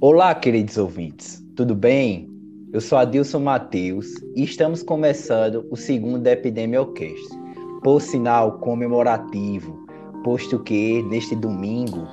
Olá, queridos ouvintes, tudo bem? Eu sou Adilson Matheus e estamos começando o segundo Epidemiocast, por sinal comemorativo, posto que neste domingo,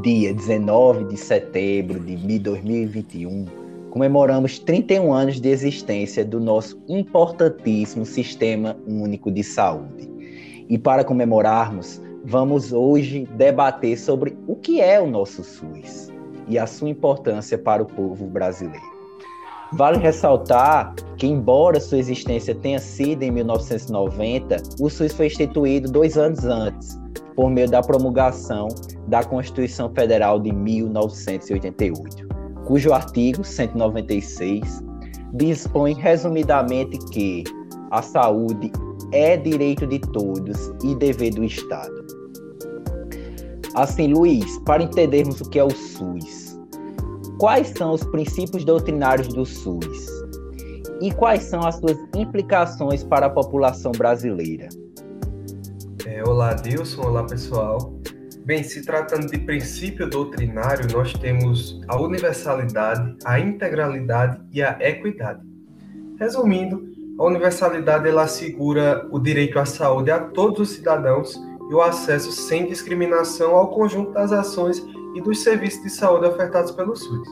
dia 19 de setembro de 2021, comemoramos 31 anos de existência do nosso importantíssimo Sistema Único de Saúde. E para comemorarmos, vamos hoje debater sobre o que é o nosso SUS e a sua importância para o povo brasileiro. Vale ressaltar que, embora sua existência tenha sido em 1990, o SUS foi instituído dois anos antes, por meio da promulgação da Constituição Federal de 1988, cujo artigo 196 dispõe resumidamente que a saúde é direito de todos e dever do Estado. Assim, Luiz, para entendermos o que é o SUS, quais são os princípios doutrinários do SUS e quais são as suas implicações para a população brasileira? É, olá, Dilson. Olá, pessoal. Bem, se tratando de princípio doutrinário, nós temos a universalidade, a integralidade e a equidade. Resumindo, a universalidade ela assegura o direito à saúde a todos os cidadãos e o acesso sem discriminação ao conjunto das ações e dos serviços de saúde ofertados pelo SUS,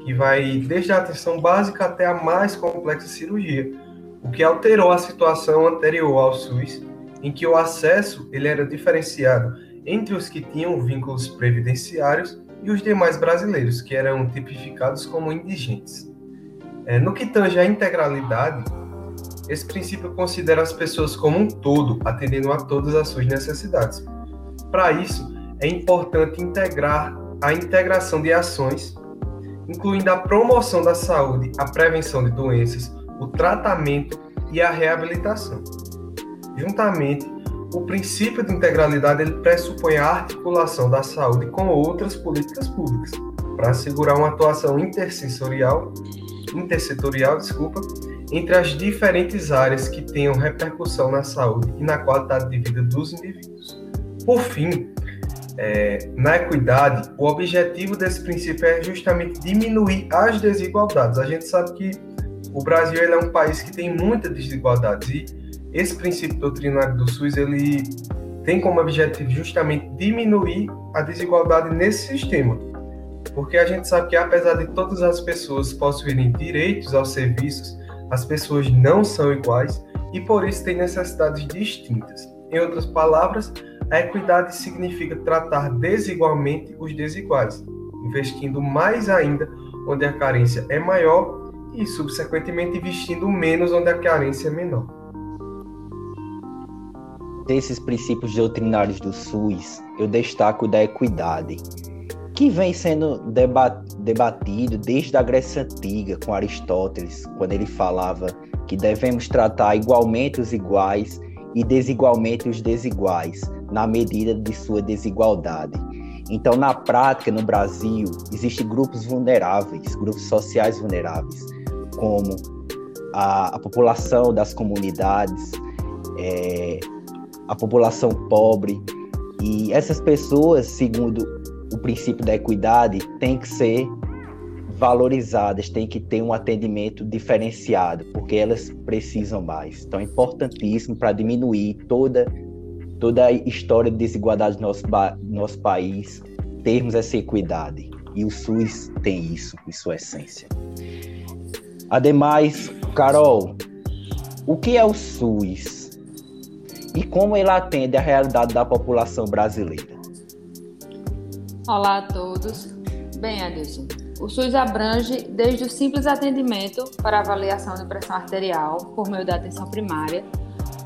que vai desde a atenção básica até a mais complexa cirurgia, o que alterou a situação anterior ao SUS, em que o acesso ele era diferenciado entre os que tinham vínculos previdenciários e os demais brasileiros, que eram tipificados como indigentes. É, no que tange à integralidade, esse princípio considera as pessoas como um todo, atendendo a todas as suas necessidades. Para isso, é importante integrar a integração de ações, incluindo a promoção da saúde, a prevenção de doenças, o tratamento e a reabilitação. Juntamente, o princípio de integralidade ele pressupõe a articulação da saúde com outras políticas públicas para assegurar uma atuação intersensorial, intersetorial, desculpa, entre as diferentes áreas que tenham repercussão na saúde e na qualidade de vida dos indivíduos. Por fim, é, na equidade, o objetivo desse princípio é justamente diminuir as desigualdades. A gente sabe que o Brasil é um país que tem muitas desigualdades e esse princípio doutrinário do SUS ele tem como objetivo justamente diminuir a desigualdade nesse sistema. Porque a gente sabe que apesar de todas as pessoas possuírem direitos aos serviços as pessoas não são iguais e por isso têm necessidades distintas. Em outras palavras, a equidade significa tratar desigualmente os desiguais, investindo mais ainda onde a carência é maior e, subsequentemente, investindo menos onde a carência é menor. Desses princípios doutrinários do SUS, eu destaco da equidade, que vem sendo debatido desde a Grécia Antiga, com Aristóteles, quando ele falava que devemos tratar igualmente os iguais e desigualmente os desiguais, na medida de sua desigualdade. Então, na prática, no Brasil, existem grupos vulneráveis, grupos sociais vulneráveis, como a, a população das comunidades, é, a população pobre. E essas pessoas, segundo o princípio da equidade tem que ser valorizadas, tem que ter um atendimento diferenciado, porque elas precisam mais. Então é importantíssimo para diminuir toda toda a história de desigualdade do nosso, nosso país, termos essa equidade. E o SUS tem isso, em sua essência. Ademais, Carol, o que é o SUS? E como ele atende à realidade da população brasileira? Olá a todos. Bem, Adilson, o SUS abrange desde o simples atendimento para avaliação de pressão arterial por meio da atenção primária,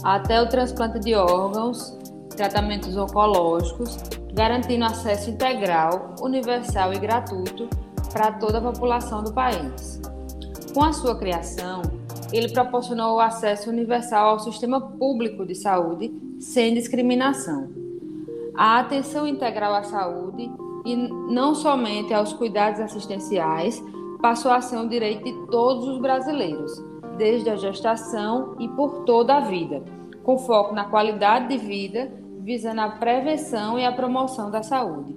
até o transplante de órgãos, tratamentos oncológicos, garantindo acesso integral, universal e gratuito para toda a população do país. Com a sua criação, ele proporcionou o acesso universal ao sistema público de saúde sem discriminação. A atenção integral à saúde e não somente aos cuidados assistenciais, passou a ser um direito de todos os brasileiros, desde a gestação e por toda a vida, com foco na qualidade de vida, visando a prevenção e a promoção da saúde.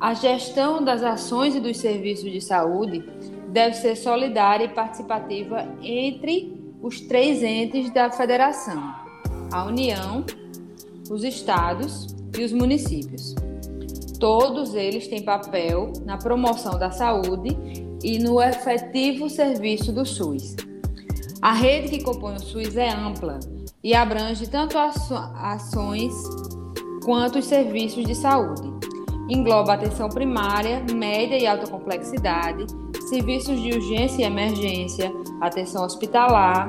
A gestão das ações e dos serviços de saúde deve ser solidária e participativa entre os três entes da federação: a União, os estados e os municípios. Todos eles têm papel na promoção da saúde e no efetivo serviço do SUS. A rede que compõe o SUS é ampla e abrange tanto ações quanto os serviços de saúde. Engloba atenção primária, média e alta complexidade, serviços de urgência e emergência, atenção hospitalar,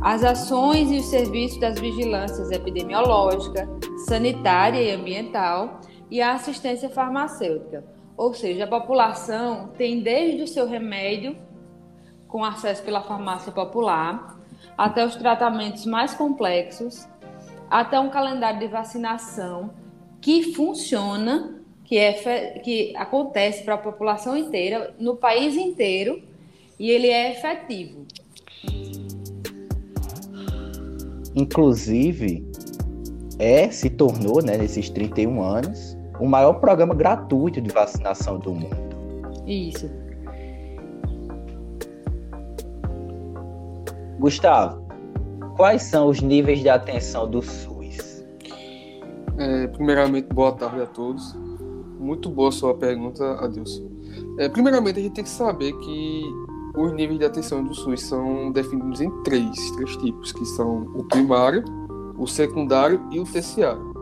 as ações e os serviços das vigilâncias epidemiológica, sanitária e ambiental e a assistência farmacêutica. Ou seja, a população tem desde o seu remédio, com acesso pela farmácia popular, até os tratamentos mais complexos, até um calendário de vacinação que funciona, que, é, que acontece para a população inteira, no país inteiro, e ele é efetivo. Inclusive, é, se tornou, né, nesses 31 anos, o maior programa gratuito de vacinação do mundo. Isso. Gustavo, quais são os níveis de atenção do SUS? É, primeiramente, boa tarde a todos. Muito boa sua pergunta, Adilson. É, primeiramente, a gente tem que saber que os níveis de atenção do SUS são definidos em três, três tipos, que são o primário, o secundário e o terciário.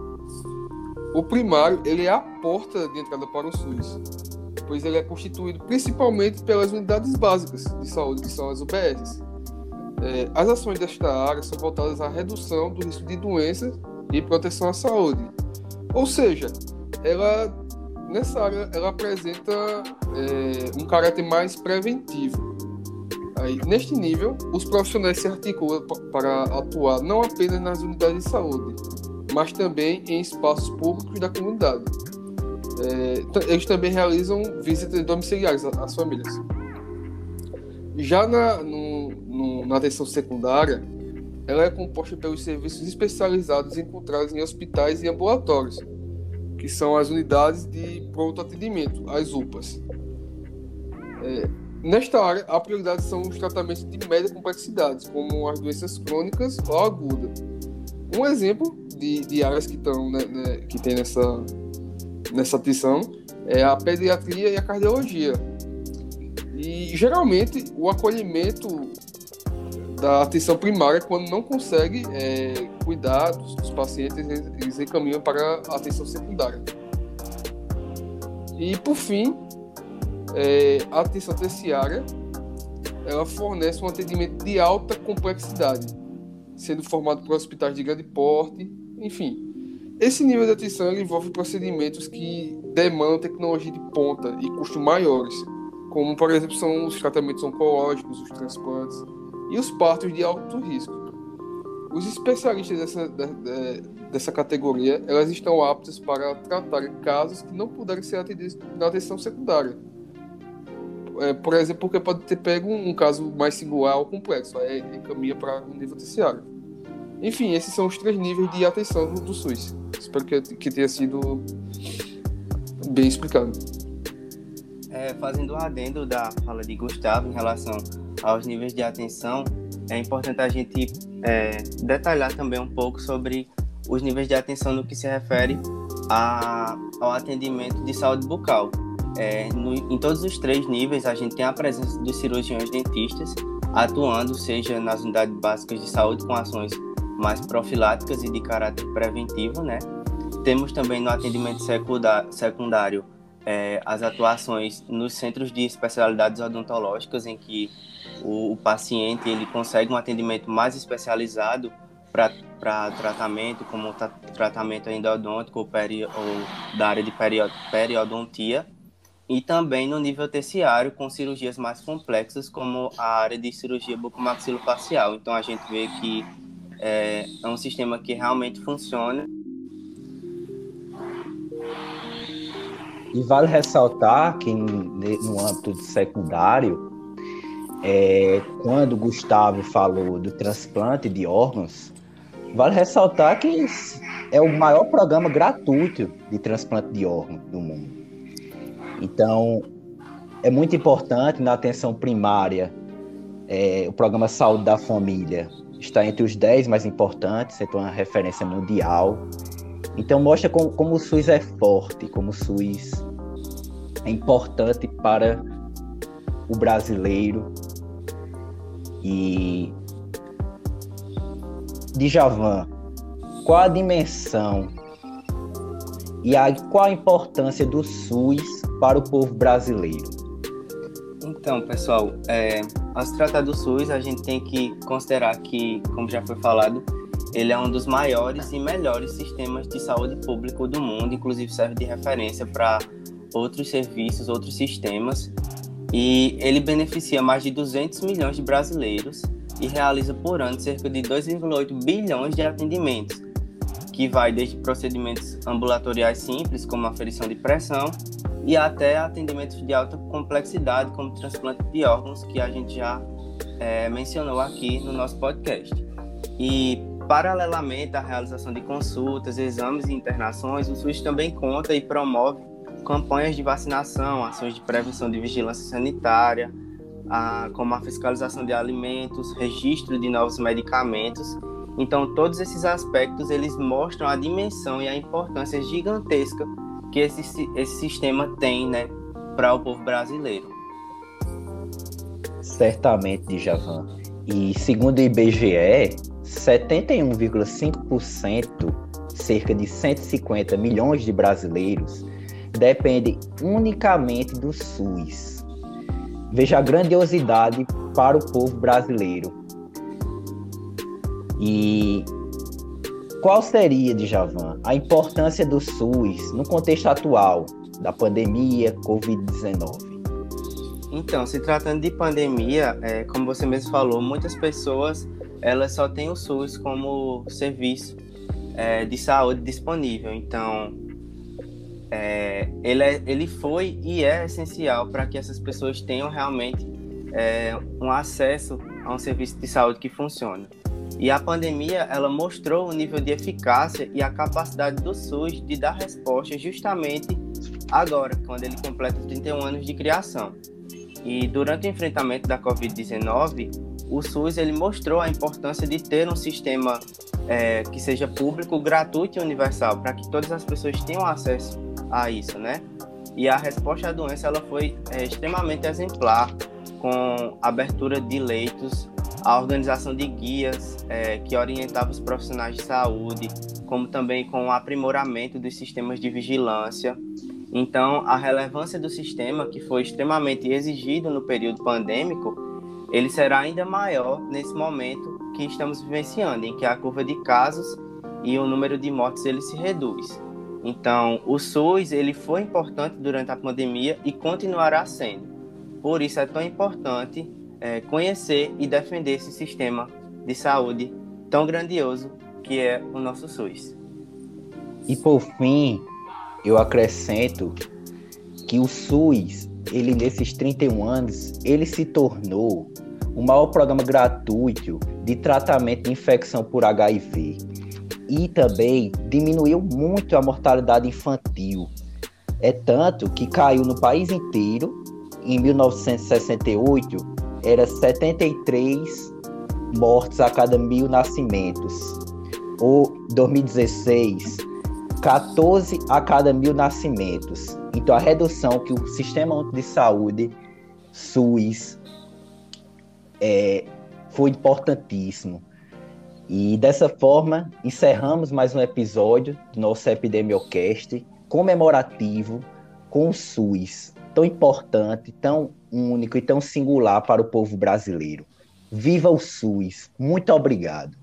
O primário ele é a porta de entrada para o SUS, pois ele é constituído principalmente pelas unidades básicas de saúde, que são as UBSs. É, as ações desta área são voltadas à redução do risco de doenças e proteção à saúde. Ou seja, ela nessa área ela apresenta é, um caráter mais preventivo. Aí, neste nível, os profissionais se articulam para atuar não apenas nas unidades de saúde, mas também em espaços públicos da comunidade. É, eles também realizam visitas domiciliares às famílias. Já na, no, no, na atenção secundária, ela é composta pelos serviços especializados encontrados em hospitais e ambulatórios, que são as unidades de pronto atendimento, as UPAs. É, nesta área, a prioridade são os tratamentos de média complexidade, como as doenças crônicas ou agudas. Um exemplo de, de áreas que estão né, né, que tem nessa nessa atenção é a pediatria e a cardiologia. E geralmente o acolhimento da atenção primária, quando não consegue é, cuidar dos, dos, pacientes, eles encaminham para a atenção secundária. E por fim, é, a atenção terciária, ela fornece um atendimento de alta complexidade, sendo formado por hospitais de grande porte, enfim. Esse nível de atenção envolve procedimentos que demandam tecnologia de ponta e custos maiores, como, por exemplo, são os tratamentos oncológicos, os transplantes e os partos de alto risco. Os especialistas dessa, dessa categoria elas estão aptos para tratar casos que não puderem ser atendidos na atenção secundária. É, por exemplo, porque pode ter pego um, um caso mais singular ou complexo, aí encaminha para o nível terciário. Enfim, esses são os três níveis de atenção do, SUS. Espero que, que tenha sido bem explicado. É, fazendo o adendo da fala de Gustavo em relação aos níveis de atenção, é importante a gente é, detalhar também um pouco sobre os níveis de atenção no que se refere a, ao atendimento de saúde bucal. É, no, em todos os três níveis, a gente tem a presença dos cirurgiões dentistas atuando, seja nas unidades básicas de saúde com ações mais profiláticas e de caráter preventivo, né? Temos também no atendimento secundário é, as atuações nos centros de especialidades odontológicas, em que o, o paciente ele consegue um atendimento mais especializado para tratamento, como tra tratamento endodôntico ou, peri, ou da área de periodontia, e também no nível terciário, com cirurgias mais complexas, como a área de cirurgia bucomaxilofacial. Então, a gente vê que é, é um sistema que realmente funciona. E vale ressaltar que no âmbito secundário, é, quando Gustavo falou do transplante de órgãos, vale ressaltar que é o maior programa gratuito de transplante de órgãos do mundo. Então, é muito importante na atenção primária, é, o programa Saúde da Família está entre os 10 mais importantes, é uma referência mundial. Então, mostra como, como o SUS é forte, como o SUS é importante para o brasileiro. E Djavan, qual a dimensão e a, qual a importância do SUS para o povo brasileiro? Então, pessoal, é, ao se tratar do SUS, a gente tem que considerar que, como já foi falado, ele é um dos maiores e melhores sistemas de saúde público do mundo, inclusive serve de referência para outros serviços, outros sistemas, e ele beneficia mais de 200 milhões de brasileiros e realiza por ano cerca de 2,8 bilhões de atendimentos, que vai desde procedimentos ambulatoriais simples, como aferição de pressão, e até atendimentos de alta complexidade, como transplante de órgãos, que a gente já é, mencionou aqui no nosso podcast. E, paralelamente à realização de consultas, exames e internações, o SUS também conta e promove campanhas de vacinação, ações de prevenção de vigilância sanitária, a, como a fiscalização de alimentos, registro de novos medicamentos então, todos esses aspectos eles mostram a dimensão e a importância gigantesca que esse, esse sistema tem, né, para o povo brasileiro. Certamente, Djavan. E segundo o IBGE, 71,5%, cerca de 150 milhões de brasileiros, dependem unicamente do SUS. Veja a grandiosidade para o povo brasileiro e qual seria, Djavan, a importância do SUS no contexto atual da pandemia Covid-19? Então, se tratando de pandemia, é, como você mesmo falou, muitas pessoas elas só têm o SUS como serviço é, de saúde disponível. Então, é, ele, é, ele foi e é essencial para que essas pessoas tenham realmente é, um acesso a um serviço de saúde que funcione. E a pandemia, ela mostrou o nível de eficácia e a capacidade do SUS de dar resposta justamente agora, quando ele completa 31 anos de criação. E durante o enfrentamento da Covid-19, o SUS ele mostrou a importância de ter um sistema é, que seja público, gratuito e universal, para que todas as pessoas tenham acesso a isso, né? E a resposta à doença ela foi é, extremamente exemplar, com abertura de leitos a organização de guias é, que orientavam os profissionais de saúde, como também com o aprimoramento dos sistemas de vigilância. Então, a relevância do sistema, que foi extremamente exigido no período pandêmico, ele será ainda maior nesse momento que estamos vivenciando, em que a curva de casos e o número de mortes ele se reduz. Então, o SUS ele foi importante durante a pandemia e continuará sendo. Por isso é tão importante é, conhecer e defender esse sistema de saúde tão grandioso que é o nosso SUS. E por fim, eu acrescento que o SUS, ele nesses 31 anos, ele se tornou o maior programa gratuito de tratamento de infecção por HIV e também diminuiu muito a mortalidade infantil. É tanto que caiu no país inteiro em 1968 era 73 mortes a cada mil nascimentos. Ou 2016, 14 a cada mil nascimentos. Então a redução que o Sistema de Saúde, SUS, é, foi importantíssimo. E dessa forma, encerramos mais um episódio do nosso Epidemiocast comemorativo com o SUS, tão importante, tão único e tão singular para o povo brasileiro. Viva o SUS! Muito obrigado.